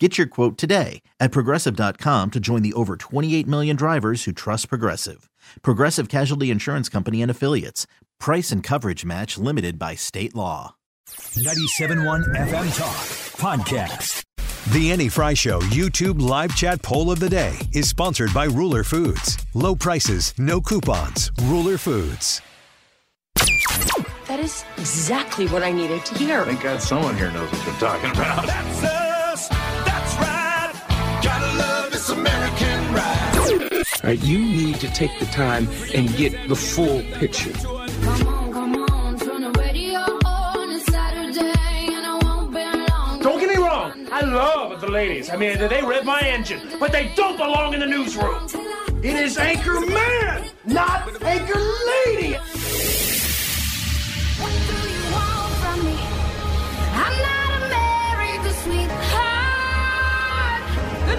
Get your quote today at progressive.com to join the over 28 million drivers who trust Progressive. Progressive Casualty Insurance Company and Affiliates. Price and coverage match limited by state law. 97.1 FM Talk Podcast. The Annie Frey Show YouTube live chat poll of the day is sponsored by Ruler Foods. Low prices, no coupons. Ruler Foods. That is exactly what I needed to hear. Thank God someone here knows what they're talking about. This American ride. All right, you need to take the time and get the full picture. Don't get me wrong. I love the ladies. I mean, they rev my engine, but they don't belong in the newsroom. It is Anchor Man, not Anchor Lady.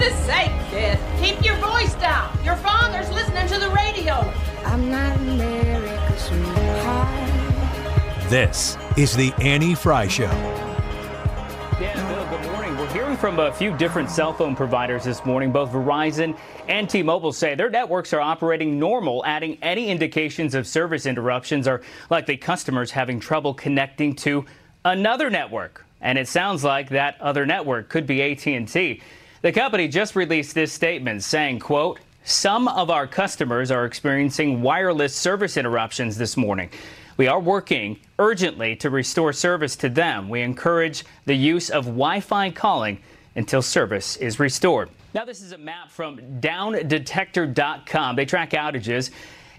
Goodness sake, kid. Keep your voice down. Your father's listening to the radio. I'm not America's sweetheart. This is the Annie Frey Show. Dan Bill, good morning. We're hearing from a few different cell phone providers this morning. Both Verizon and T-Mobile say their networks are operating normal, adding any indications of service interruptions are likely customers having trouble connecting to another network. And it sounds like that other network could be AT&T. The company just released this statement saying, quote, some of our customers are experiencing wireless service interruptions this morning. We are working urgently to restore service to them. We encourage the use of Wi Fi calling until service is restored. Now, this is a map from downdetector.com. They track outages.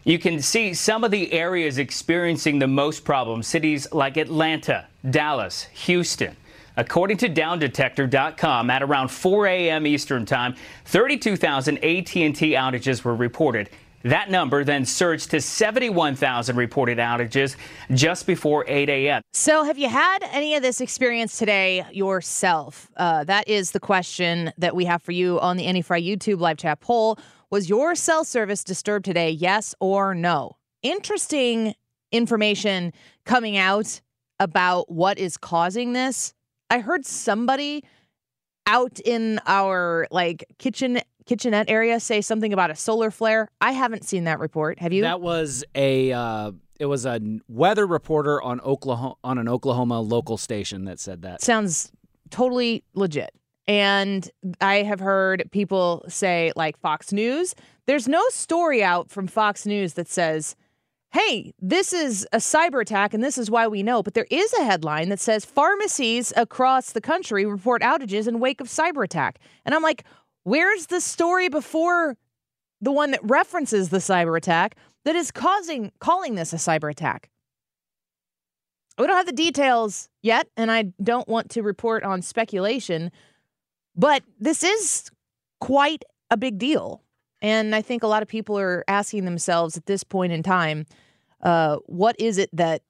You can see some of the areas experiencing the most problems cities like Atlanta, Dallas, Houston. According to downdetector.com, at around 4 a.m. Eastern Time, 32,000 AT&T outages were reported. That number then surged to 71,000 reported outages just before 8 a.m. So, have you had any of this experience today yourself? Uh, that is the question that we have for you on the Annie Frey YouTube live chat poll. Was your cell service disturbed today? Yes or no? Interesting information coming out about what is causing this. I heard somebody out in our like kitchen kitchenette area say something about a solar flare. I haven't seen that report. Have you? That was a uh, it was a weather reporter on Oklahoma on an Oklahoma local station that said that. Sounds totally legit. And I have heard people say like Fox News. There's no story out from Fox News that says hey, this is a cyber attack and this is why we know. But there is a headline that says pharmacies across the country report outages in wake of cyber attack. And I'm like, where's the story before the one that references the cyber attack that is causing calling this a cyber attack? We don't have the details yet, and I don't want to report on speculation, but this is quite a big deal. And I think a lot of people are asking themselves at this point in time, uh, what is it that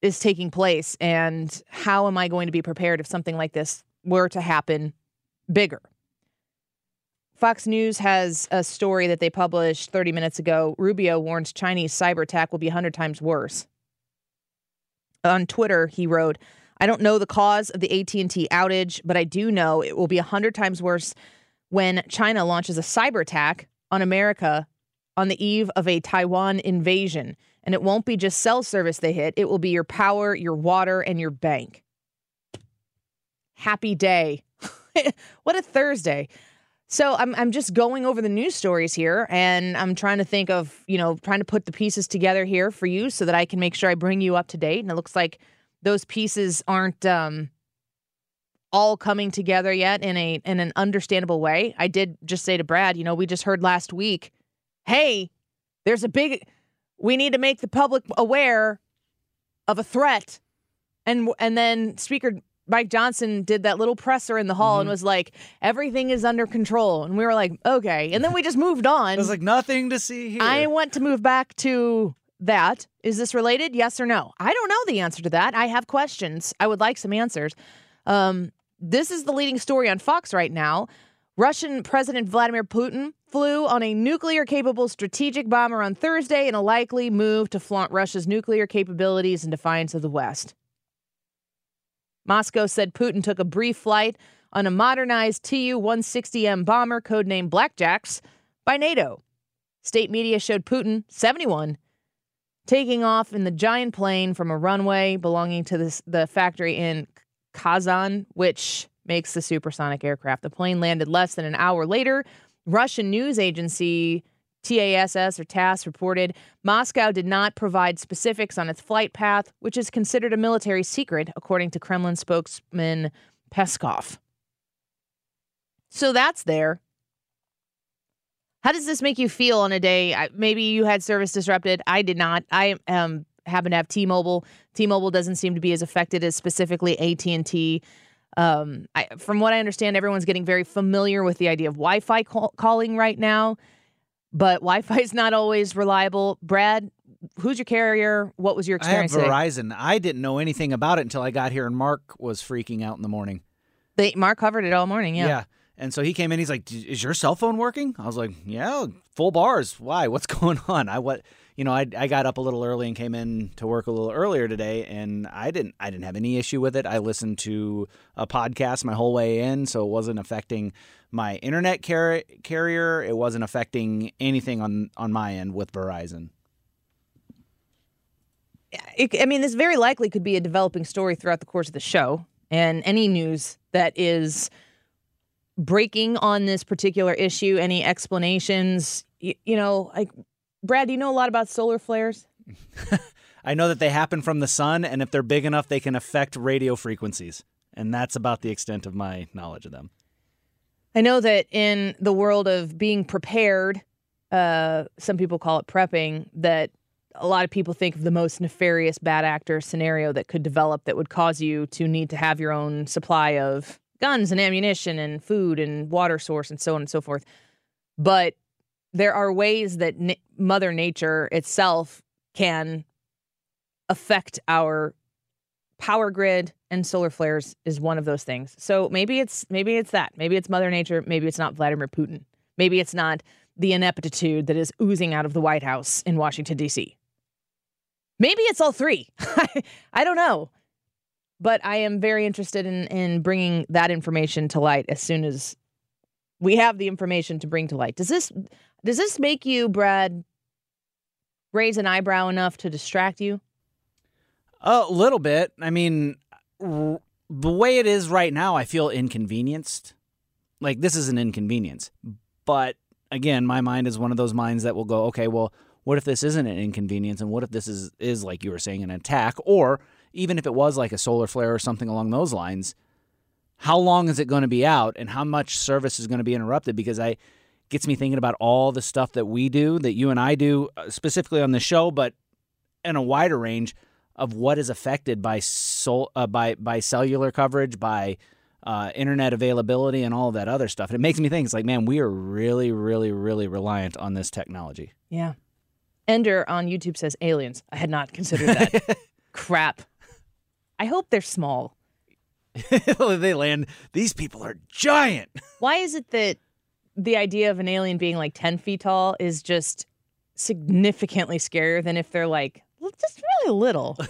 is taking place and how am I going to be prepared if something like this were to happen bigger? Fox News has a story that they published 30 minutes ago. Rubio warns Chinese cyber attack will be 100 times worse. On Twitter, he wrote, "I don't know the cause of the AT&T outage, but I do know it will be 100 times worse when China launches a cyber attack on America on the eve of a Taiwan invasion. And it won't be just cell service they hit, it will be your power, your water, and your bank. Happy day. what a Thursday. So I'm I'm just going over the news stories here and I'm trying to think of, you know, trying to put the pieces together here for you so that I can make sure I bring you up to date. And it looks like those pieces aren't um all coming together yet in a in an understandable way. I did just say to Brad, you know, we just heard last week, "Hey, there's a big we need to make the public aware of a threat." And and then Speaker Mike Johnson did that little presser in the hall mm-hmm. and was like, "Everything is under control." And we were like, "Okay." And then we just moved on. It was like nothing to see here. I want to move back to that. Is this related? Yes or no? I don't know the answer to that. I have questions. I would like some answers. Um, this is the leading story on Fox right now. Russian President Vladimir Putin flew on a nuclear capable strategic bomber on Thursday in a likely move to flaunt Russia's nuclear capabilities in defiance of the West. Moscow said Putin took a brief flight on a modernized Tu 160M bomber codenamed Blackjacks by NATO. State media showed Putin, 71, taking off in the giant plane from a runway belonging to this, the factory in Kazan, which makes the supersonic aircraft. The plane landed less than an hour later. Russian news agency TASS or TASS reported Moscow did not provide specifics on its flight path, which is considered a military secret, according to Kremlin spokesman Peskov. So that's there. How does this make you feel on a day? Maybe you had service disrupted. I did not. I um, happen to have T-Mobile. T-Mobile doesn't seem to be as affected as specifically AT&T. Um, I, from what I understand, everyone's getting very familiar with the idea of Wi-Fi call- calling right now, but Wi-Fi is not always reliable. Brad, who's your carrier? What was your experience? I have Verizon. Today? I didn't know anything about it until I got here, and Mark was freaking out in the morning. They Mark covered it all morning. Yeah. Yeah. And so he came in. He's like, "Is your cell phone working?" I was like, "Yeah, full bars. Why? What's going on?" I what you know, I, I got up a little early and came in to work a little earlier today, and I didn't I didn't have any issue with it. I listened to a podcast my whole way in, so it wasn't affecting my internet car- carrier. It wasn't affecting anything on on my end with Verizon. It, I mean, this very likely could be a developing story throughout the course of the show, and any news that is breaking on this particular issue, any explanations, you, you know, like Brad, do you know a lot about solar flares? I know that they happen from the sun, and if they're big enough, they can affect radio frequencies. And that's about the extent of my knowledge of them. I know that in the world of being prepared, uh, some people call it prepping, that a lot of people think of the most nefarious bad actor scenario that could develop that would cause you to need to have your own supply of guns and ammunition and food and water source and so on and so forth. But there are ways that na- Mother Nature itself can affect our power grid and solar flares is one of those things. So maybe it's maybe it's that. Maybe it's Mother Nature, maybe it's not Vladimir Putin. Maybe it's not the ineptitude that is oozing out of the White House in Washington D.C. Maybe it's all three. I don't know. But I am very interested in in bringing that information to light as soon as we have the information to bring to light. Does this does this make you, Brad, raise an eyebrow enough to distract you? A little bit. I mean, r- the way it is right now, I feel inconvenienced. Like this is an inconvenience. But again, my mind is one of those minds that will go, okay, well, what if this isn't an inconvenience and what if this is is like you were saying an attack or even if it was like a solar flare or something along those lines, how long is it going to be out and how much service is going to be interrupted because I gets me thinking about all the stuff that we do, that you and I do, uh, specifically on the show, but in a wider range of what is affected by sol- uh, by by cellular coverage, by uh, internet availability, and all that other stuff. And it makes me think it's like, man, we are really, really, really reliant on this technology. Yeah. Ender on YouTube says aliens. I had not considered that. Crap. I hope they're small. they land. These people are giant. Why is it that the idea of an alien being like 10 feet tall is just significantly scarier than if they're like just really little.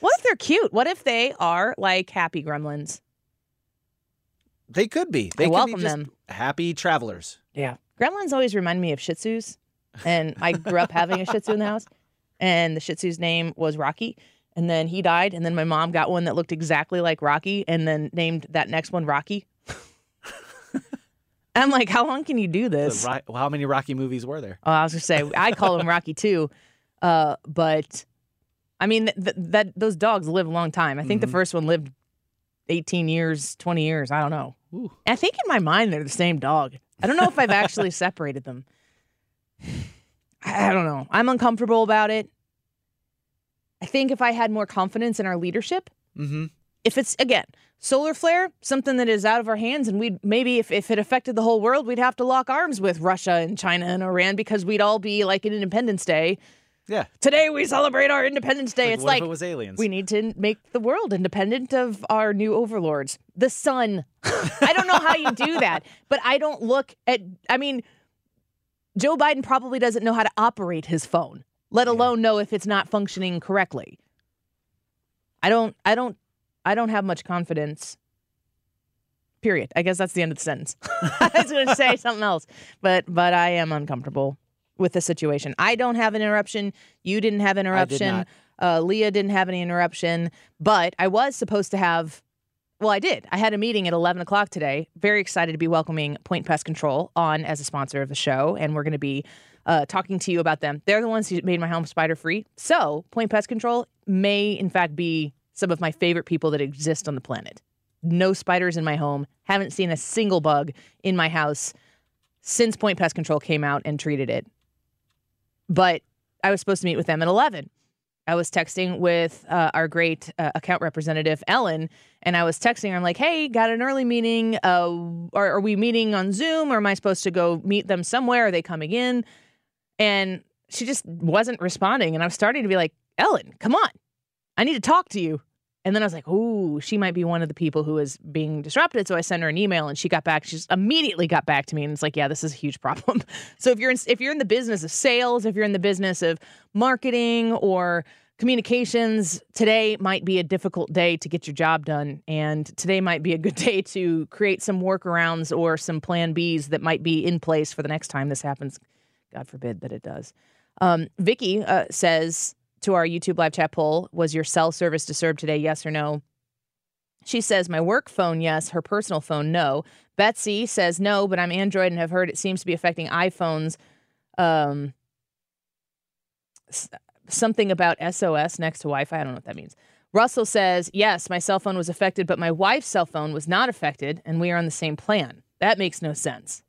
What if they're cute? What if they are like happy gremlins? They could be. They I could welcome be just them. happy travelers. Yeah. Gremlins always remind me of Shih Tzus. And I grew up having a Shih Tzu in the house. And the Shih Tzu's name was Rocky. And then he died. And then my mom got one that looked exactly like Rocky and then named that next one Rocky. I'm like, how long can you do this? The well, how many Rocky movies were there? Oh, I was gonna say I call him Rocky too, uh, but I mean th- th- that those dogs live a long time. I think the Mhm. first one lived 18 years, 20 years. I don't know. I think in my mind they're the same dog. I don't know if I've actually separated them. I don't know. I'm uncomfortable about it. I think if I had more confidence in our leadership, Mm-hmm. if it's again solar flare something that is out of our hands and we'd maybe if, if it affected the whole world we'd have to lock arms with russia and china and iran because we'd all be like an independence day Yeah. today we celebrate our independence day it's what if like it was aliens? we need to make the world independent of our new overlords the sun i don't know how you do that but i don't look at i mean joe biden probably doesn't know how to operate his phone let alone know if it's not functioning correctly. I don't i don't i don't have much confidence period. I guess that's the end of the sentence. I was going to say something else but but i am uncomfortable with the situation. I don't have an interruption. You didn't have an interruption. uh, leah didn't have any interruption but i was supposed to have well, I did. I had a meeting at 11 o'clock today. Very excited to be welcoming Point Pest Control on as a sponsor of the show. And we're going to be uh, talking to you about them. They're the ones who made my home spider free. So, Point Pest Control may, in fact, be some of my favorite people that exist on the planet. No spiders in my home. Haven't seen a single bug in my house since Point Pest Control came out and treated it. But I was supposed to meet with them at 11. I was texting with uh, our great uh, account representative, Ellen, and I was texting her. I'm like, hey, got an early meeting. Uh, are, are we meeting on Zoom or am I supposed to go meet them somewhere? Are they coming in? And she just wasn't responding. And I was starting to be like, Ellen, come on. I need to talk to you. And then I was like, ooh, she might be one of the people who is being disrupted. So I sent her an email and she got back. She just immediately got back to me and it's like, yeah, this is a huge problem. so if you're in, if you're in the business of sales, if you're in the business of marketing or communications, today might be a difficult day to get your job done. And today might be a good day to create some workarounds or some plan Bs that might be in place for the next time this happens. God forbid that it does. Um, Vicky uh, says to our YouTube live chat poll, was your cell service disturbed today? Yes or no? She says, my work phone, yes. Her personal phone, no. Betsy says, no, but I'm Android and have heard it seems to be affecting iPhones. Um, something about SOS next to Wi Fi. I don't know what that means. Russell says, yes, my cell phone was affected, but my wife's cell phone was not affected, and we are on the same plan. That makes no sense.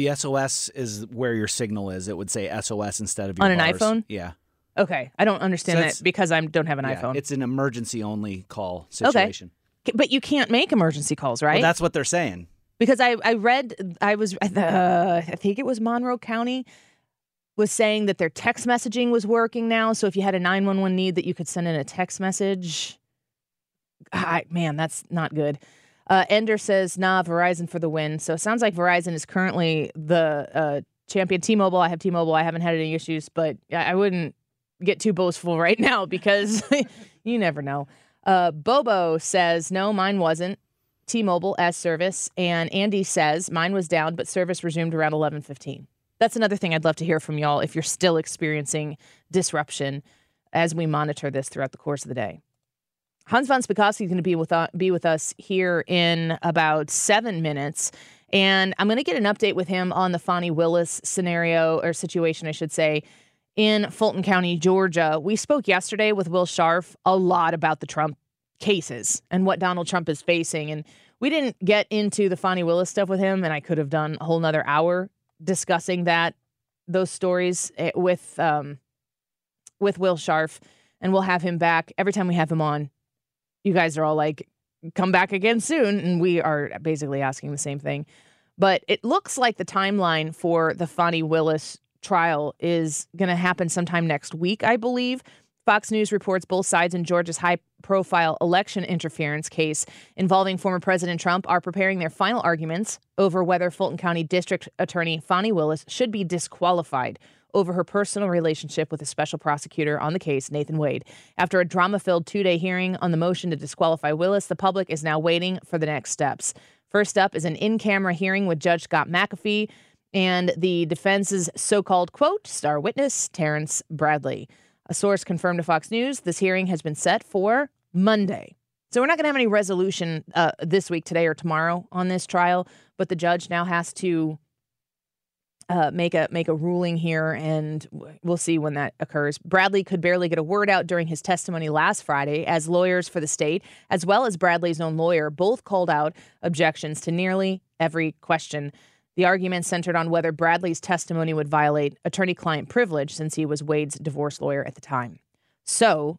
The SOS is where your signal is. It would say SOS instead of your On an bars. iPhone? Yeah. Okay. I don't understand So that it's- because I don't have an Yeah, iPhone. It's an emergency only call situation. K- But you can't make emergency calls, right? Well, that's what they're saying. because I, I read I was uh, I think it was Monroe County was saying that their text messaging was working now. So if you had a 911 need that you could send in a text message. I, man, that's not good. Uh, Ender says, nah, Verizon for the win. So it sounds like Verizon is currently the uh, champion. T Mobile, I have T Mobile. I haven't had any issues, but I wouldn't get too boastful right now because you never know. Uh, Bobo says, no, mine wasn't. T-Mobile as service, and Andy says mine was down, but service resumed around 11:15. That's another thing I'd love to hear from y'all if you're still experiencing disruption as we monitor this throughout the course of the day. Hans von Spakovsky is going to be with uh, be with us here in about seven minutes, and I'm going to get an update with him on the Fani Willis scenario or situation, I should say, in Fulton County, Georgia. We spoke yesterday with Will Scharf a lot about the Trump cases and what Donald Trump is facing. And we didn't get into the Fani Willis stuff with him, and I could have done a whole nother hour discussing that, those stories eh, with um, with Will Scharf, and we'll have him back every time we have him on. You guys are all like, come back again soon. And we are basically asking the same thing. But it looks like the timeline for the Fani Willis trial is going to happen sometime next week, I believe. Fox News reports both sides in Georgia's high profile election interference case involving former President Trump are preparing their final arguments over whether Fulton County District Attorney Fani Willis should be disqualified over her personal relationship with a special prosecutor on the case, Nathan Wade. After a drama filled two day hearing on the motion to disqualify Willis, the public is now waiting for the next steps. First up is an in camera hearing with Judge Scott McAfee and the defense's so called quote star witness, Terrence Bradley. A source confirmed to Fox News this hearing has been set for Monday. So we're not going to have any resolution uh, this week, today, or tomorrow on this trial, but the judge now has to uh, make a make a ruling here, and we'll see when that occurs. Bradley could barely get a word out during his testimony last Friday, as lawyers for the state, as well as Bradley's own lawyer, both called out objections to nearly every question. The argument centered on whether Bradley's testimony would violate attorney-client privilege, since he was Wade's divorce lawyer at the time. So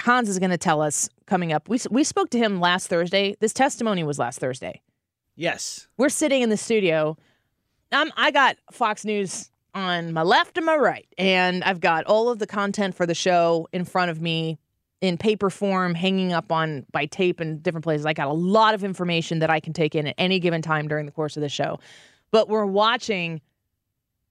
Hans is going to tell us coming up. We we spoke to him last Thursday. This testimony was last Thursday. Yes. We're sitting in the studio. Um, I got Fox News on my left and my right, and I've got all of the content for the show in front of me in paper form, hanging up on by tape in different places. I got a lot of information that I can take in at any given time during the course of the show. But we're watching.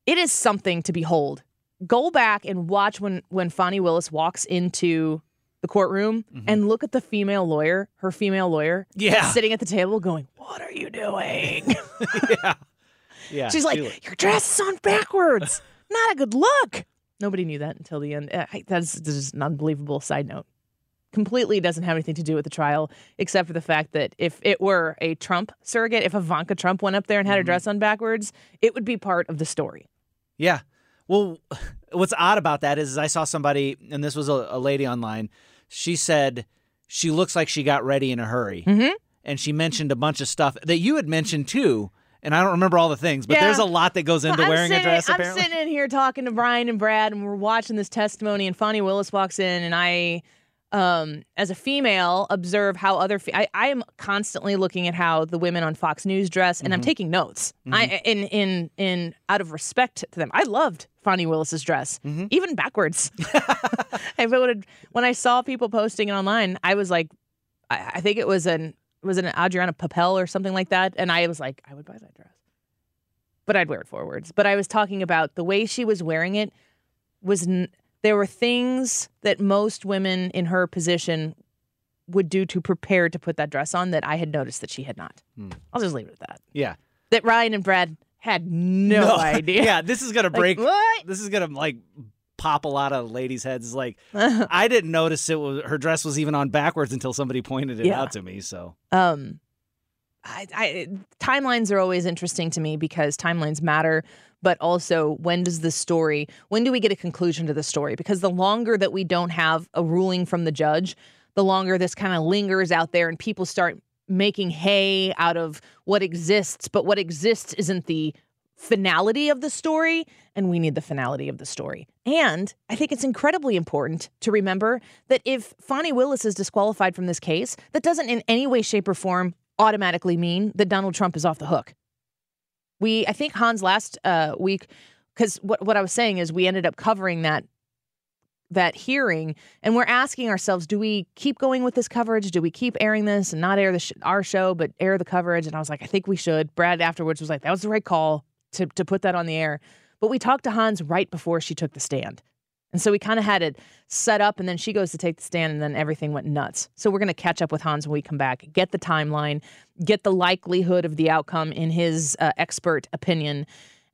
It is something to behold. Go back and watch when when Fani Willis walks into the courtroom mm-hmm. and look at the female lawyer, her female lawyer, yeah, sitting at the table going, "What are you doing?" yeah, yeah. She's like, "Your dress is on backwards. Not a good look." Nobody knew that until the end. Uh, that's just an unbelievable side note. Completely doesn't have anything to do with the trial, except for the fact that if it were a Trump surrogate, if Ivanka Trump went up there and had mm-hmm. her dress on backwards, it would be part of the story. Yeah. Well, what's odd about that is, is I saw somebody, and this was a, a lady online she said she looks like she got ready in a hurry. Mm-hmm. And she mentioned a bunch of stuff that you had mentioned too. And I don't remember all the things, but yeah. there's a lot that goes into well, wearing sitting, a dress. Apparently, I'm sitting in here talking to Brian and Brad, and we're watching this testimony. And Fani Willis walks in, and I um, as a female, observe how other. Fe- I, I am constantly looking at how the women on Fox News dress, and mm-hmm. I'm taking notes. Mm-hmm. I in in in out of respect to them. I loved Fani Willis's dress, mm-hmm. even backwards. if it would when I saw people posting it online, I was like, I, I think it was an was it an Adrianna Papell or something like that, and I was like, I would buy that dress, but I'd wear it forwards. But I was talking about the way she was wearing it was. N- there were things that most women in her position would do to prepare to put that dress on that I had noticed that she had not. Hmm. I'll just leave it at that. Yeah. That Ryan and Brad had no, no. idea. yeah, this is gonna break. Like, what? This is gonna like pop a lot of ladies' heads. Like I didn't notice it was her dress was even on backwards until somebody pointed it yeah. out to me. So, um, I, I timelines are always interesting to me because timelines matter but also when does the story when do we get a conclusion to the story because the longer that we don't have a ruling from the judge the longer this kind of lingers out there and people start making hay out of what exists but what exists isn't the finality of the story and we need the finality of the story and i think it's incredibly important to remember that if Fani Willis is disqualified from this case that doesn't in any way shape or form automatically mean that Donald Trump is off the hook we, I think Hans last uh, week, because what what I was saying is we ended up covering that that hearing, and we're asking ourselves, do we keep going with this coverage? Do we keep airing this and not air sh- our show, but air the coverage? And I was like, I think we should. Brad afterwards was like, that was the right call to to put that on the air. But we talked to Hans right before she took the stand. And so we kind of had it set up, and then she goes to take the stand, and then everything went nuts. So we're going to catch up with Hans when we come back, get the timeline, get the likelihood of the outcome in his uh, expert opinion,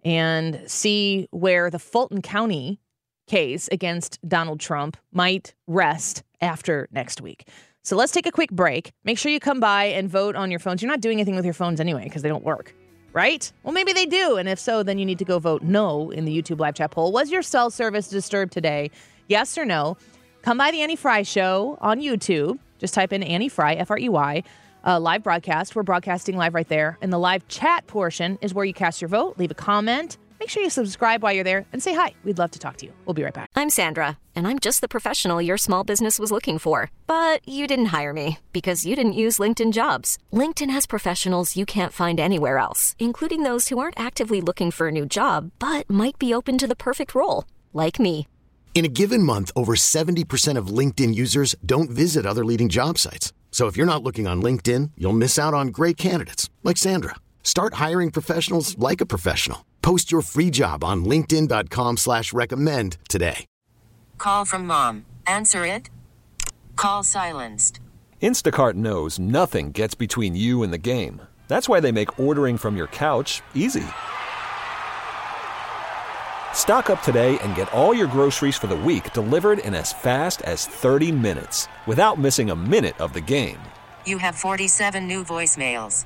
and see where the Fulton County case against Donald Trump might rest after next week. So let's take a quick break. Make sure you come by and vote on your phones. You're not doing anything with your phones anyway because they don't work right? Well, maybe they do. And if so, then you need to go vote no in the YouTube live chat poll. Was your cell service disturbed today? Yes or no? Come by the Annie Frey Show on YouTube. Just type in Annie Frey, F R E Y, uh, live broadcast. We're broadcasting live right there. And the live chat portion is where you cast your vote, leave a comment Make sure you subscribe while you're there and say hi. We'd love to talk to you. We'll be right back. I'm Sandra, and I'm just the professional your small business was looking for. But you didn't hire me because you didn't use LinkedIn jobs. LinkedIn has professionals you can't find anywhere else, including those who aren't actively looking for a new job but might be open to the perfect role, like me. In a given month, over 70% of LinkedIn users don't visit other leading job sites. So if you're not looking on LinkedIn, you'll miss out on great candidates like Sandra. Start hiring professionals like a professional. Post your free job on linkedin.com slash recommend today. Call from mom. Answer it. Call silenced. Instacart knows nothing gets between you and the game. That's why they make ordering from your couch easy. Stock up today and get all your groceries for the week delivered in as fast as 30 minutes without missing a minute of the game. You have 47 new voicemails.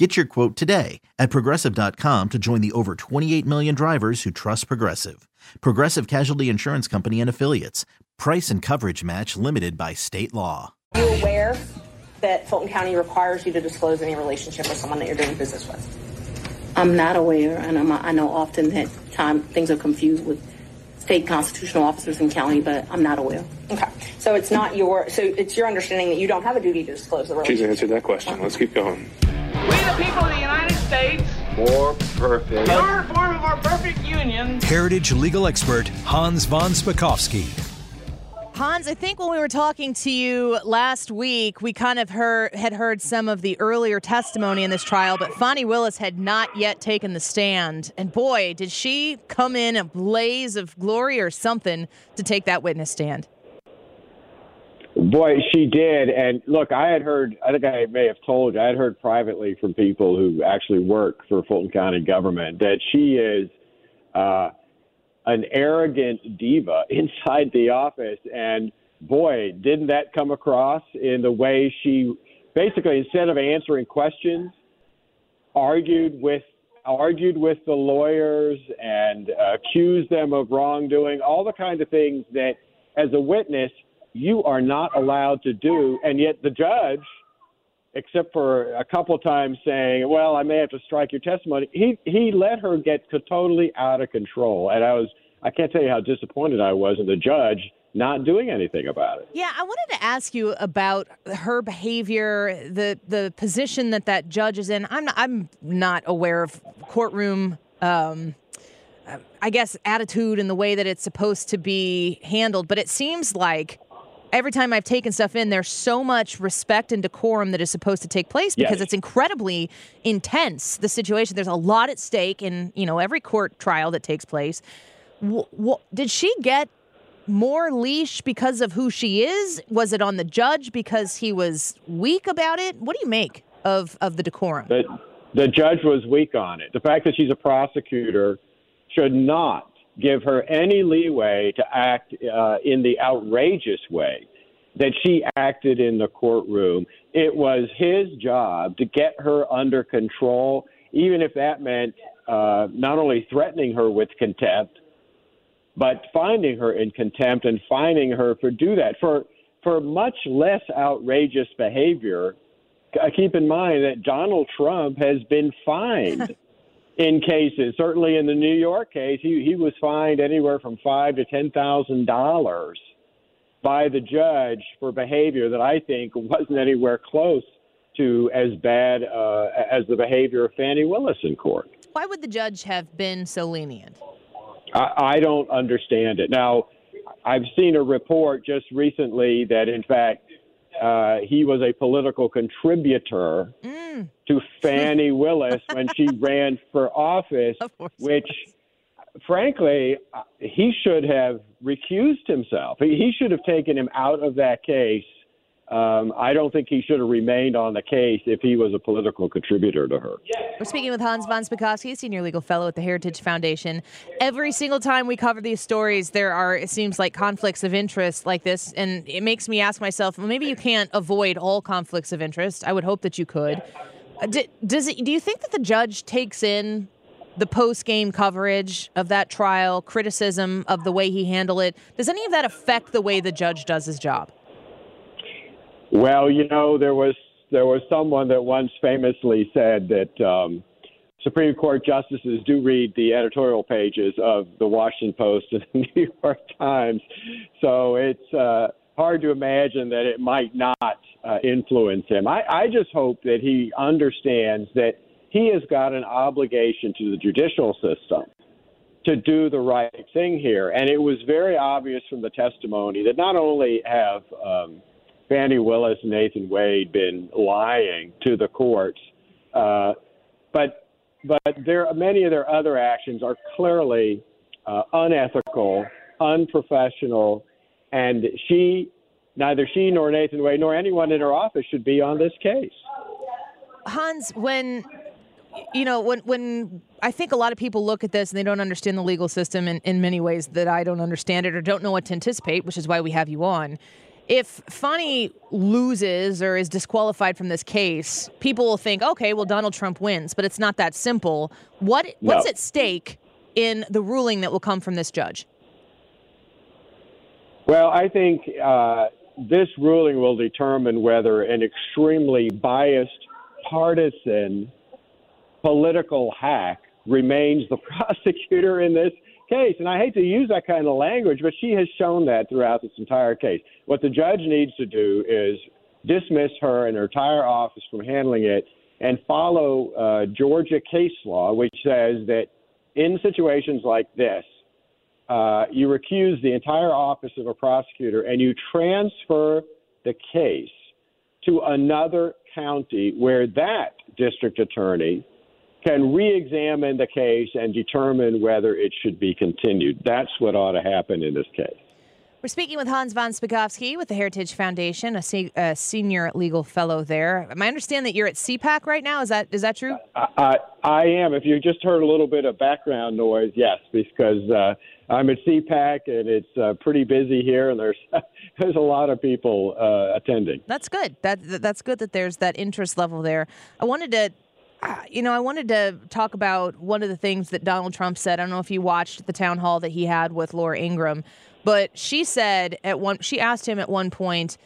Get your quote today at progressive.com to join the over 28 million drivers who trust Progressive. Progressive Casualty Insurance Company and Affiliates. Price and coverage match limited by state law. Are you aware that Fulton County requires you to disclose any relationship with someone that you're doing business with? I'm not aware, and I'm, I know often that time things are confused with state constitutional officers in county, but I'm not aware. Okay, so it's not your, so it's your understanding that you don't have a duty to disclose the She's relationship. answered that question. Let's keep going. We the people of the United States, More perfect. our form of our perfect union, Heritage legal expert Hans von Spakovsky. Hans, I think when we were talking to you last week, we kind of heard had heard some of the earlier testimony in this trial, but Fani Willis had not yet taken the stand. And boy, did she come in a blaze of glory or something to take that witness stand. Boy, she did. And look, I had heard, I think I may have told you, I had heard privately from people who actually work for Fulton County government that she is uh, an arrogant diva inside the office. And boy, didn't that come across in the way she basically, instead of answering questions, argued with argued with the lawyers and accused them of wrongdoing, all the kind of things that, as a witness, you are not allowed to do. And yet the judge, except for a couple times saying, "Well, I may have to strike your testimony," he he let her get totally out of control. And I was I can't tell you how disappointed I was in the judge not doing anything about it. Yeah, I wanted to ask you about her behavior, the the position that that judge is in. I'm not, I'm not aware of courtroom. Um, I guess attitude and the way that it's supposed to be handled, but it seems like every time I've taken stuff in, there's so much respect and decorum that is supposed to take place because Yes. it's incredibly intense. The situation, there's a lot at stake in you know every court trial that takes place. Wh- wh- did she get more leash because of who she is? Was it on the judge because he was weak about it? What do you make of of the decorum? The, the judge was weak on it. The fact that she's a prosecutor should not give her any leeway to act uh, in the outrageous way that she acted in the courtroom. It was his job to get her under control, even if that meant uh, not only threatening her with contempt, but finding her in contempt and fining her for do that for for much less outrageous behavior. uh, Keep in mind that Donald Trump has been fined in cases. Certainly in the New York case, he he was fined anywhere from five to ten thousand dollars by the judge for behavior that I think wasn't anywhere close to as bad uh, as the behavior of Fani Willis in court. Why would the judge have been so lenient? I, I don't understand it. Now, I've seen a report just recently that, in fact, uh, he was a political contributor to Fani Willis when she ran for office, which, frankly, uh, he should have recused himself. He should have taken him out of that case. Um, I don't think he should have remained on the case if he was a political contributor to her. We're speaking with Hans von Spakovsky, senior legal fellow at the Heritage Foundation. Every single time we cover these stories, there are, it seems like, conflicts of interest like this. And it makes me ask myself, well, maybe you can't avoid all conflicts of interest. I would hope that you could. Uh, d- Does it, do you think that the judge takes in the post game coverage of that trial, criticism of the way he handled it? Does any of that affect the way the judge does his job? Well, you know, there was there was someone that once famously said that um, Supreme Court justices do read the editorial pages of the Washington Post and the New York Times, so it's uh, hard to imagine that it might not uh, influence him. I, I just hope that he understands that he has got an obligation to the judicial system to do the right thing here. And it was very obvious from the testimony that not only have um, Fani Willis and Nathan Wade been lying to the courts, uh, but but there many of their other actions are clearly uh, unethical, unprofessional, and she, neither she nor Nathan Wade nor anyone in her office should be on this case. Hans, when you know, when when I think a lot of people look at this and they don't understand the legal system in, in many ways that I don't understand it or don't know what to anticipate, which is why we have you on. If Fani loses or is disqualified from this case, people will think, okay, well, Donald Trump wins, but it's not that simple. What what's No. at stake in the ruling that will come from this judge? Well, I think uh, this ruling will determine whether an extremely biased, partisan, political hack remains the prosecutor in this case. And I hate to use that kind of language, but she has shown that throughout this entire case. What the judge needs to do is dismiss her and her entire office from handling it and follow uh, Georgia case law, which says that in situations like this, uh, you recuse the entire office of a prosecutor and you transfer the case to another county where that district attorney can re-examine the case and determine whether it should be continued. That's what ought to happen in this case. We're speaking with Hans von Spakovsky with the Heritage Foundation, a, se- a senior legal fellow there. I understand that you're at CPAC right now. Is that is that true? I, I, I am. If you just heard a little bit of background noise, yes, because uh, I'm at CPAC and it's uh, pretty busy here, and there's there's a lot of people uh, attending. That's good. That, that that's good that there's that interest level there. I wanted to, Ah, you know, I wanted to talk about one of the things that Donald Trump said. I don't know if you watched the town hall that he had with Laura Ingraham, but she said at one, she asked him at one point,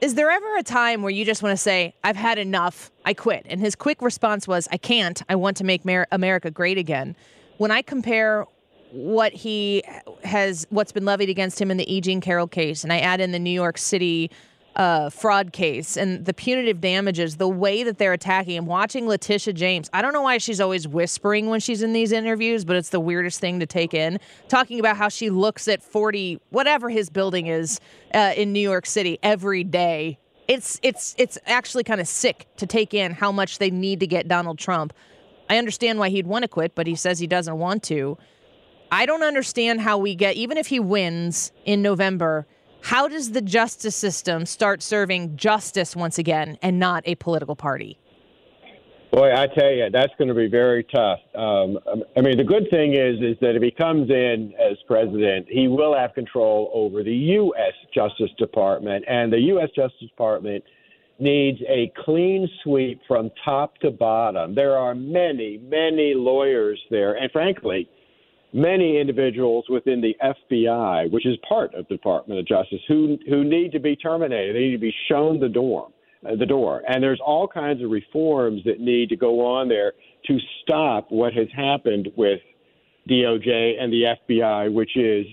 "Is there ever a time where you just want to say, I've had enough, I quit?" And his quick response was, "I can't. I want to make Mer- America great again." When I compare what he has what's been levied against him in the E. Jean Carroll case, and I add in the New York City uh, fraud case and the punitive damages, the way that they're attacking him. Watching Letitia James, I don't know why she's always whispering when she's in these interviews, but it's the weirdest thing to take in. Talking about how she looks at forty whatever his building is uh, in New York City every day. It's it's it's actually kind of sick to take in how much they need to get Donald Trump. I understand why he'd want to quit, but he says he doesn't want to. I don't understand how we get, even if he wins in November, how does the justice system start serving justice once again and not a political party? Boy, I tell you, that's going to be very tough. Um, I mean, the good thing is, is that if he comes in as president, he will have control over the U.S. Justice Department, and the U.S. Justice Department needs a clean sweep from top to bottom. There are many, many lawyers there, and frankly, many individuals within the FBI, which is part of the Department of Justice, who who need to be terminated. They need to be shown the door, uh, the door. And there's all kinds of reforms that need to go on there to stop what has happened with DOJ and the FBI, which is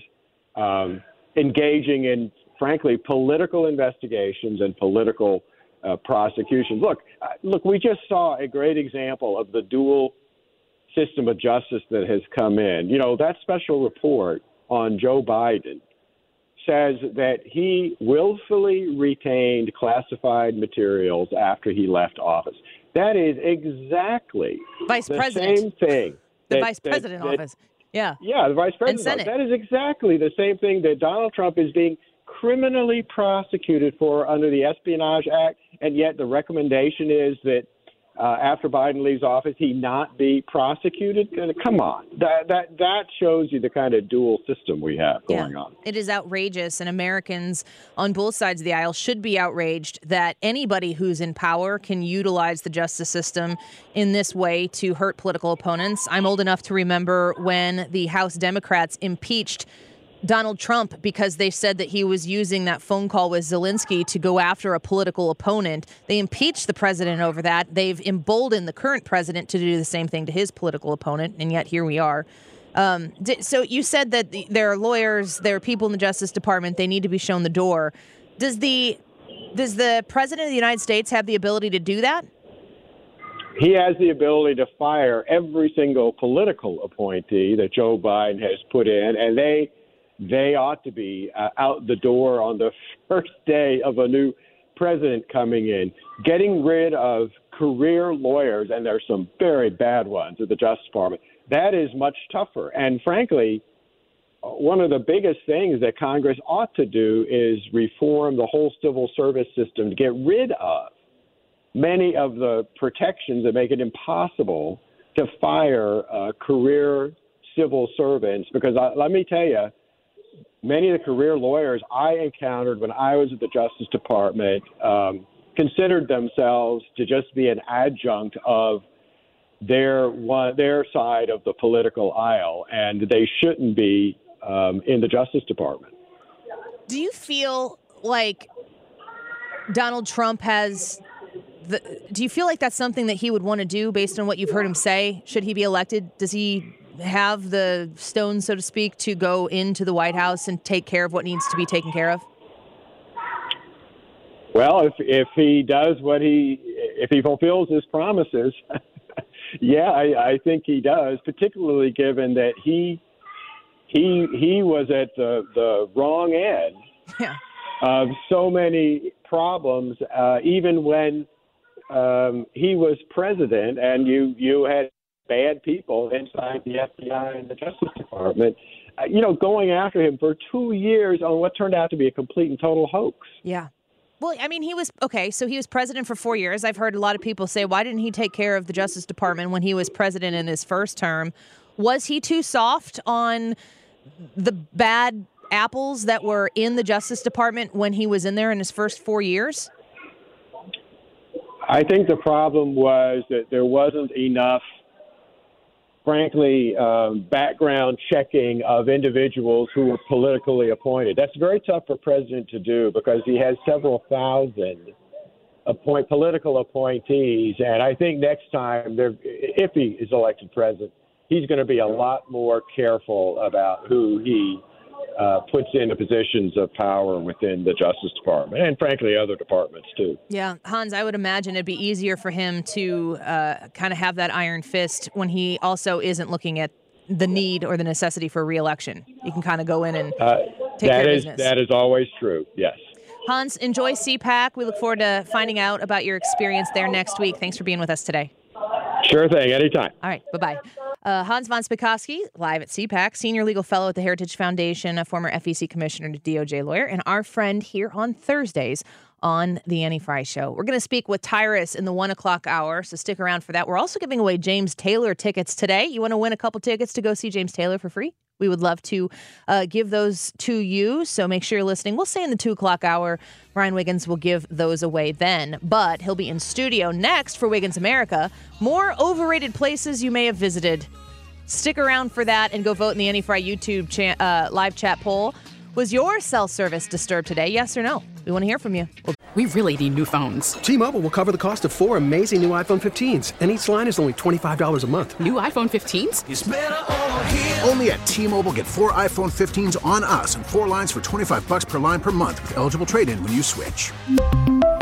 um, engaging in, frankly, political investigations and political uh, prosecutions. Look, uh, look, we just saw a great example of the dual system of justice that has come in. You know, that special report on Joe Biden says that he willfully retained classified materials after he left office. That is exactly Vice the president. same thing. The that- vice that- president that- office. Yeah. yeah, the vice president. Senate. That is exactly the same thing that Donald Trump is being criminally prosecuted for under the Espionage Act, and yet the recommendation is that uh, after Biden leaves office, he not be prosecuted. Come on, that that that shows you the kind of dual system we have going on. It is outrageous, and Americans on both sides of the aisle should be outraged that anybody who's in power can utilize the justice system in this way to hurt political opponents. I'm old enough to remember when the House Democrats impeached Donald Trump because they said that he was using that phone call with Zelensky to go after a political opponent. They impeached the president over that. They've emboldened the current president to do the same thing to his political opponent, and yet here we are. Um, so you said that the, there are lawyers, there are people in the Justice Department. They need to be shown the door. Does the does the president of the United States have the ability to do that? He has the ability to fire every single political appointee that Joe Biden has put in, and they they ought to be uh, out the door on the first day of a new president coming in. Getting rid of career lawyers, and there's some very bad ones at the Justice Department, that is much tougher. And frankly, one of the biggest things that Congress ought to do is reform the whole civil service system to get rid of many of the protections that make it impossible to fire uh, career civil servants. Because I, let me tell you, many of the career lawyers I encountered when I was at the Justice Department um, considered themselves to just be an adjunct of their one, their side of the political aisle, and they shouldn't be um, in the Justice Department. Do you feel like Donald Trump has the, do you feel like that's something that he would want to do based on what you've heard him say? Should he be elected? Does he have the stones, so to speak, to go into the White House and take care of what needs to be taken care of? Well, if if he does what he if he fulfills his promises, yeah, I, I think he does. Particularly given that he he he was at the the wrong end yeah. of so many problems, uh, even when um, he was president, and you you had bad people inside the FBI and the Justice Department, uh, you know, going after him for two years on what turned out to be a complete and total hoax. Yeah. Well, I mean, he was okay. So he was president for four years. I've heard a lot of people say, why didn't he take care of the Justice Department when he was president in his first term? Was he too soft on the bad apples that were in the Justice Department when he was in there in his first four years? I think the problem was that there wasn't enough frankly, um, background checking of individuals who were politically appointed. That's very tough for president to do because he has several thousand appoint political appointees, and I think next time, if he is elected president, he's going to be a lot more careful about who he uh, puts into positions of power within the Justice Department and, frankly, other departments too. Yeah, Hans, I would imagine it'd be easier for him to uh, kind of have that iron fist when he also isn't looking at the need or the necessity for reelection. He can kind of go in and uh, take care is, of business. That is always true. Yes. Hans, enjoy CPAC. We look forward to finding out about your experience there next week. Thanks for being with us today. Sure thing. Anytime. All right. Bye bye. Uh, Hans von Spakovsky, live at CPAC, senior legal fellow at the Heritage Foundation, a former FEC commissioner and DOJ lawyer, and our friend here on Thursdays on the Annie Frey Show. We're going to speak with Tyrus in the one o'clock hour, so stick around for that. We're also giving away James Taylor tickets today. You want to win a couple tickets to go see James Taylor for free? We would love to uh, give those to you. So make sure you're listening. We'll say in the two o'clock hour, Brian Wiggins will give those away then. But he'll be in studio next for Wiggins America. More overrated places you may have visited. Stick around for that and go vote in the Annie Frey YouTube cha- uh, live chat poll. Was your cell service disturbed today? Yes or no? We want to hear from you. We really need new phones. T Mobile will cover the cost of four amazing new iPhone 15s, and each line is only $25 a month. New iPhone 15s? Only at T Mobile get four iPhone 15s on us and four lines for 25 bucks per line per month with eligible trade in when you switch.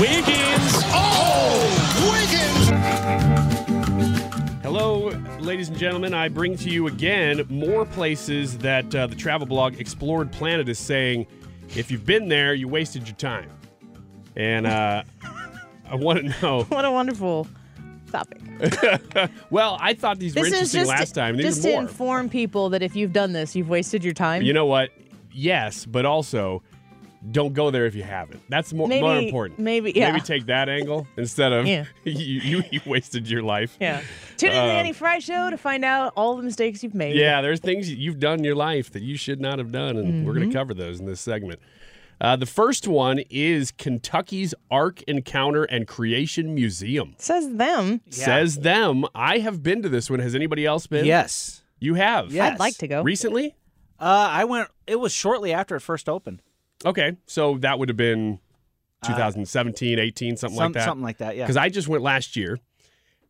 Wiggins. Oh, Wiggins. Hello, ladies and gentlemen. I bring to you again more places that uh, the travel blog Explored Planet is saying if you've been there, you wasted your time. And uh, I want to know. What a wonderful topic. well, I thought these were This is interesting just, last time. These just are to inform people that if you've done this, you've wasted your time. You know what? Yes, but also don't go there if you haven't. That's more, more important. maybe, yeah. Maybe take that angle instead of Yeah. you, you, you wasted your life. Yeah. Tune in to the Um, Annie Frey Show to find out all the mistakes you've made. Yeah, there's things you've done in your life that you should not have done, and we're going to cover those in this segment. Uh, the first one is Kentucky's Ark Encounter and Creation Museum. Says them. Says them. I have been to this one. Has anybody else been? Yes. You have? Yes. I'd like to go. Recently? Uh, I went. It was shortly after it first opened. Okay, so that would have been 2017, 18, something Uh, some- like that. something like that, yeah. Because I just went last year,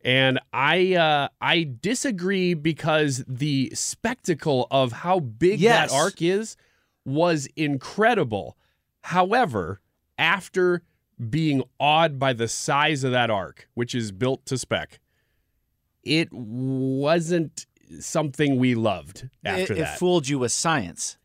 and I uh, I disagree because the spectacle of how big Yes. that ark is was incredible. However, after being awed by the size of that ark, which is built to spec, it wasn't something we loved after it, that. it fooled you with science.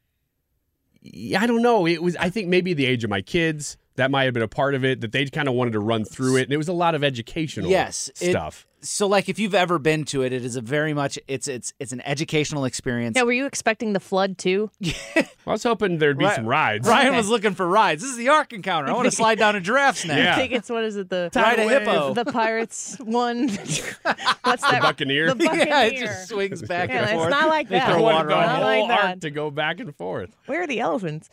I don't know. It was. I think maybe the age of my kids that might have been a part of it. That they kind of wanted to run through it, and it was a lot of educational yes it- stuff. so like if you've ever been to it, it is a very much it's it's it's an educational experience. Yeah, were you expecting the flood too? I was hoping there'd be Ri- some rides. Ryan was looking for rides. This is the Ark Encounter. I want to slide down a giraffe's neck. Yeah. I think it's what is it the Ride a hippo. The pirates one. What's that? Buccaneer? The Yeah, it just swings back Yeah, and it's forth. not like They that. throw I wanted water the on it. Not like whole that. ark to go back and forth. Where are the elephants?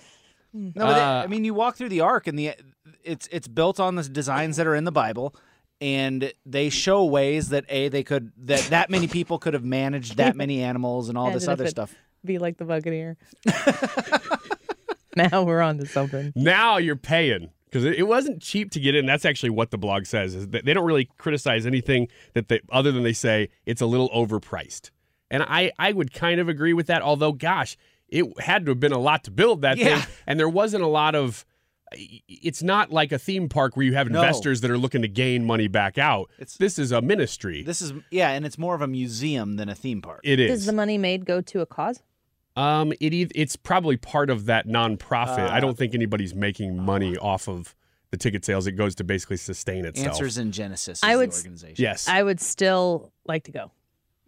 No, but they- Uh, I mean, you walk through the ark, and the it's it's built on the designs that are in the Bible, and they show ways that a they could that that many people could have managed that many animals and all And this other stuff. Be like the Buccaneer. now we're on to something. Now you're paying because it, it wasn't cheap to get in. That's actually what the blog says. Is that they don't really criticize anything that they other than they say it's a little overpriced, and I I would kind of agree with that. Although, gosh, it had to have been a lot to build that Yeah. thing, and there wasn't a lot of. It's not like a theme park where you have No. investors that are looking to gain money back out. this is a ministry. This is yeah, and it's more of a museum than a theme park. It is. Does the money made go to a cause? Um, it eith- it's probably part of that nonprofit. I Uh, don't think anybody's making money off of the ticket sales. It goes to basically sustain itself. Answers in Genesis. Is I would s- organization. Yes. I would still like to go.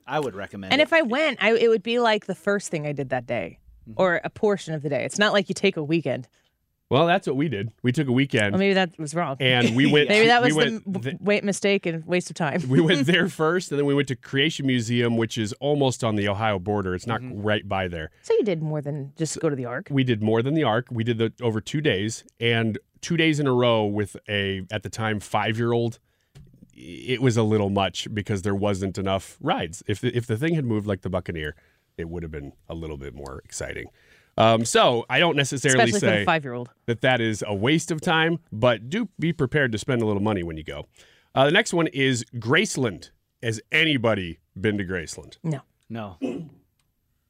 I would recommend. And it. if I went, I, it would be like the first thing I did that day, Mm-hmm. or a portion of the day. It's not like you take a weekend. Well, that's what we did. We took a weekend. Well, maybe that was wrong. And we went- maybe that we was went the th- wait mistake and waste of time. we went there first, and then we went to Creation Museum, which is almost on the Ohio border. It's not Mm-hmm. right by there. so you did more than just go to the Ark. We did more than the Ark. We did the over two days, and two days in a row with a at the time five year old. It was a little much because there wasn't enough rides. If the, if the thing had moved like the Buccaneer, it would have been a little bit more exciting. Um, so I don't necessarily Especially for the say five-year-old. that that is a waste of time, but do be prepared to spend a little money when you go. Uh, the next one is Graceland. Has anybody been to Graceland? No. No.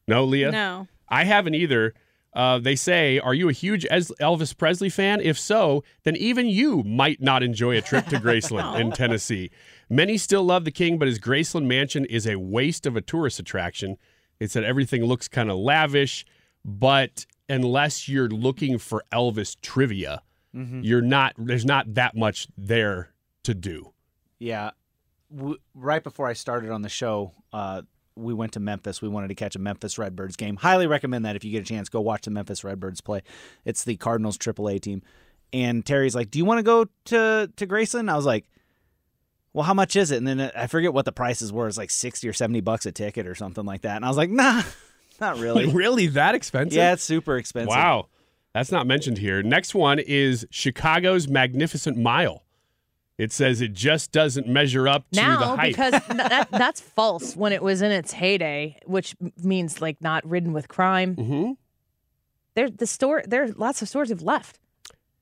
No, Leah? No. I haven't either. Uh, they say, Are you a huge Elvis Presley fan? If so, then even you might not enjoy a trip to Graceland in Tennessee. Many still love the king, but his Graceland mansion is a waste of a tourist attraction. It said everything looks kind of lavish, but unless you're looking for Elvis trivia, Mhm. you're not, there's not that much there to do. Yeah. W- right before I started on the show, uh, we went to Memphis. We wanted to catch a Memphis Redbirds game. Highly recommend that if you get a chance, go watch the Memphis Redbirds play. It's the Cardinals AAA team. And Terry's like, "Do you want to go to to Graceland?" I was like, "Well, how much is it?" And then I forget what the prices were. It's like sixty or seventy bucks a ticket or something like that. And I was like, "Nah, not really. really that expensive? Yeah, it's super expensive. Wow. That's not mentioned here. Next one is Chicago's Magnificent Mile. It says it just doesn't measure up to the now hype. because that, that's false when it was in its heyday, which means like not ridden with crime. hmm There, the store, there, lots of stores have left.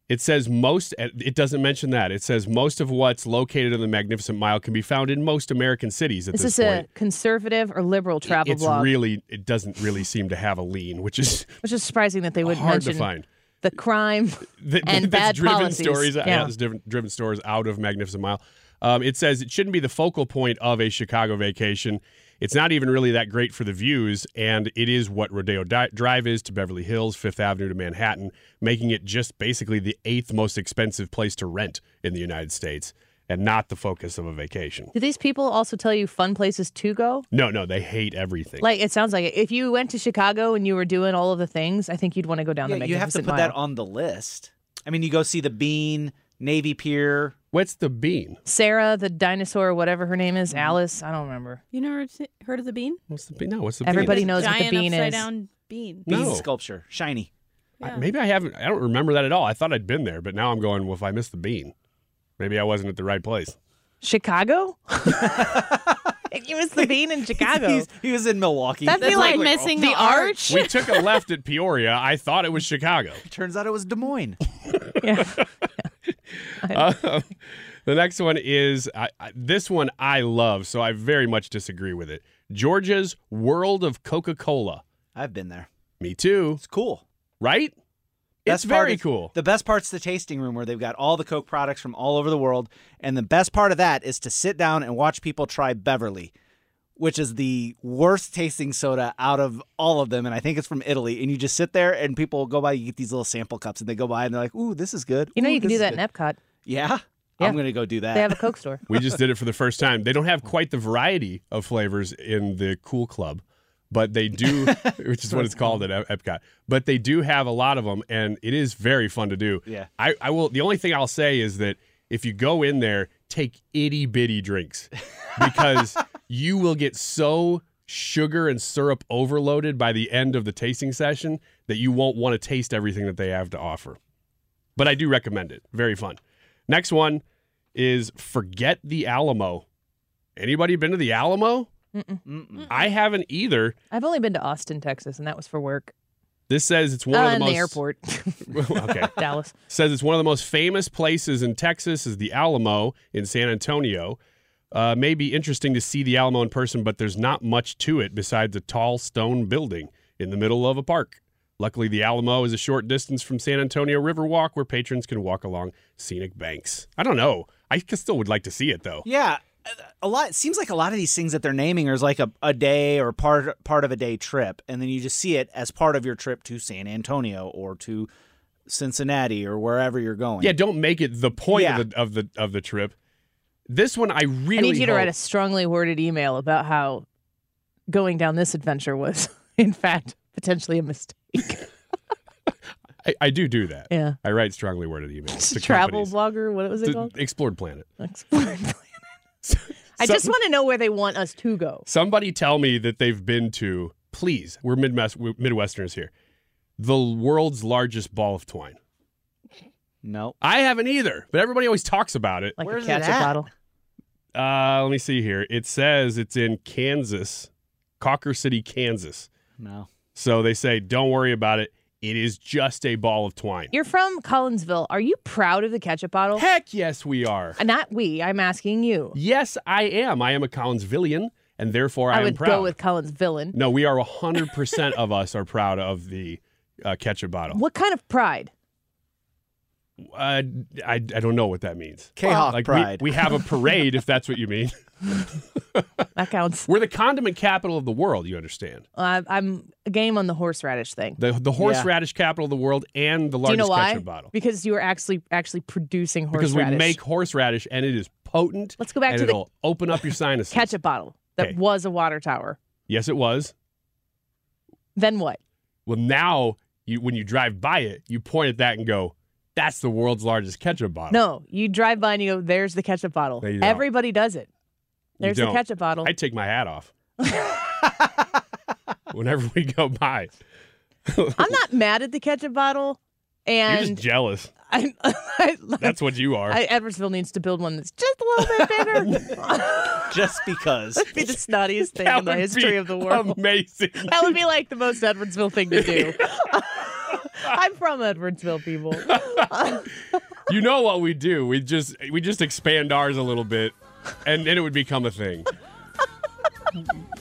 It says most, it doesn't mention that. It says most of what's located in the Magnificent Mile can be found in most American cities at Is this, this point. a conservative or liberal travel it's blog? really, it doesn't really seem to have a lean, which is which is surprising that they would hard to mention find. the crime Th- and that's bad driven policies. stories. Yeah, Yeah. different driven stories out of Magnificent Mile. Um, it says it shouldn't be the focal point of a Chicago vacation. It's not even really that great for the views, and it is what Rodeo Di- Drive is to Beverly Hills, Fifth Avenue to Manhattan, making it just basically the eighth most expensive place to rent in the United States, and not the focus of a vacation. Do these people also tell you fun places to go? No, no, they hate everything. Like it sounds like it. If you went to Chicago and you were doing all of the things, I think you'd want to go down Yeah, the you have to put Mile. that on the list. I mean, you go see the Bean, Navy Pier. What's the Bean? Sarah, the dinosaur, whatever her name is, Alice. I don't remember. You never heard of the bean? What's the Bean? No, what's the bean? Everybody Bean? knows what the Giant bean upside is. down bean. Bean No. sculpture, shiny. I- maybe I haven't. I don't remember that at all. I thought I'd been there, but now I'm going. Well, if I missed the Bean, maybe I wasn't at the right place. Chicago? he was the bean in Chicago. He's- he was in Milwaukee. That'd be That's like, like missing the the arch. We took a left at Peoria. I thought it was Chicago. Turns out it was Des Moines. yeah. Um, the next one is I, I, this one I love, so I very much disagree with it. Georgia's World of Coca Cola. I've been there. Me too. It's cool. Right? It's Best part very is- cool. The best part's the tasting room where they've got all the Coke products from all over the world. And the best part of that is to sit down and watch people try Beverly, which is the worst tasting soda out of all of them. And I think it's from Italy. And you just sit there and people go by, you get these little sample cups and they go by and they're like, ooh, this is good. You know, Ooh, you can do that good." in Epcot. Yeah? Yeah. I'm going to go do that. They have a Coke store. We just did it for the first time. They don't have quite the variety of flavors in the Cool Club, but they do, which is what it's called at Epcot. But they do have a lot of them, and it is very fun to do. Yeah. I, I will. The only thing I'll say is that if you go in there, take itty bitty drinks because you will get so sugar and syrup overloaded by the end of the tasting session that you won't want to taste everything that they have to offer. But I do recommend it. Very fun. Next one is Forget the Alamo. Anybody been to the Alamo? Mm-mm. I haven't either. I've only been to Austin, Texas, and that was for work. This says it's one uh, of the in most the airport. okay. Dallas. Says it's one of the most famous places in Texas is the Alamo in San Antonio. Uh, may be interesting to see the Alamo in person, but there's not much to it besides a tall stone building in the middle of a park. Luckily, the Alamo is a short distance from San Antonio Riverwalk where patrons can walk along scenic banks. I don't know. I still would like to see it though. Yeah, a lot. It seems like a lot of these things that they're naming are like a, a day or part part of a day trip, and then you just see it as part of your trip to San Antonio or to Cincinnati or wherever you're going. Yeah, don't make it the point Yeah. of, the, of the of the trip. This one I really I need you to write a strongly worded email about how going down this adventure was, in fact, potentially a mistake. I, I do do that. Yeah. I write strongly worded emails. to Travel companies. blogger, what was it The called? Explored Planet. Explored Planet. I Some- just want to know where they want us to go. Somebody tell me that they've been to. Please, we're Midwest we're Midwesterners here. The world's largest ball of twine. No, I haven't either, but everybody always talks about it. Like Where's a it ketchup at? bottle. Uh, let me see here. It says it's in Kansas, Cawker City, Kansas. no. So they say, don't worry about it. It is just a ball of twine. You're from Collinsville. Are you proud of the ketchup bottle? Heck yes, we are. Uh, Not we. I'm asking you. Yes, I am. I am a Collinsvillian, and therefore I, I am would proud. go with Collinsville. no, we are 100% of us are proud of the uh, ketchup bottle. What kind of pride? Uh, I, I don't know what that means. Kahok Like we- pride. We, have a parade, if that's what you mean. That counts. We're the condiment capital of the world, you understand. Uh, I'm a game on the horseradish thing. The the horseradish capital of the world and the Do you largest know why? ketchup bottle. Because you are actually actually producing horseradish. Because we make horseradish and it is potent. Let's go back and to the it'll open up your sinuses. ketchup bottle that Okay. was a water tower. Yes, it was. Then what? Well, now you when you drive by it, you point at that and go, "That's the world's largest ketchup bottle." No, you drive by and you go, "There's the ketchup bottle." No, you don't. Everybody does it. You There's the don't. ketchup bottle. I take my hat off whenever we go by. I'm not mad at the ketchup bottle. You're And just jealous. I, I, That's what you are. I, Edwardsville needs to build one that's just a little bit bigger. Just because. That'd be the snottiest thing That in the would history be of the world. Amazing. That would be like the most Edwardsville thing to do. I'm from Edwardsville, people. you know what we do? We just we just expand ours a little bit, and then it would become a thing.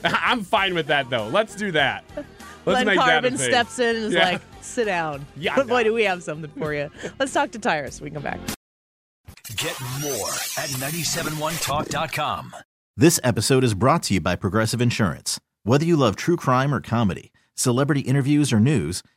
I'm fine with that though. Let's do that. Let's Glen make that a Carbon thing. steps in and is Yeah. like, sit down. Yeah, But boy, do we have something for you. Let's talk to Tyrus when we come back. Get more at 971talk.com. This episode is brought to you by Progressive Insurance. Whether you love true crime or comedy, celebrity interviews or news,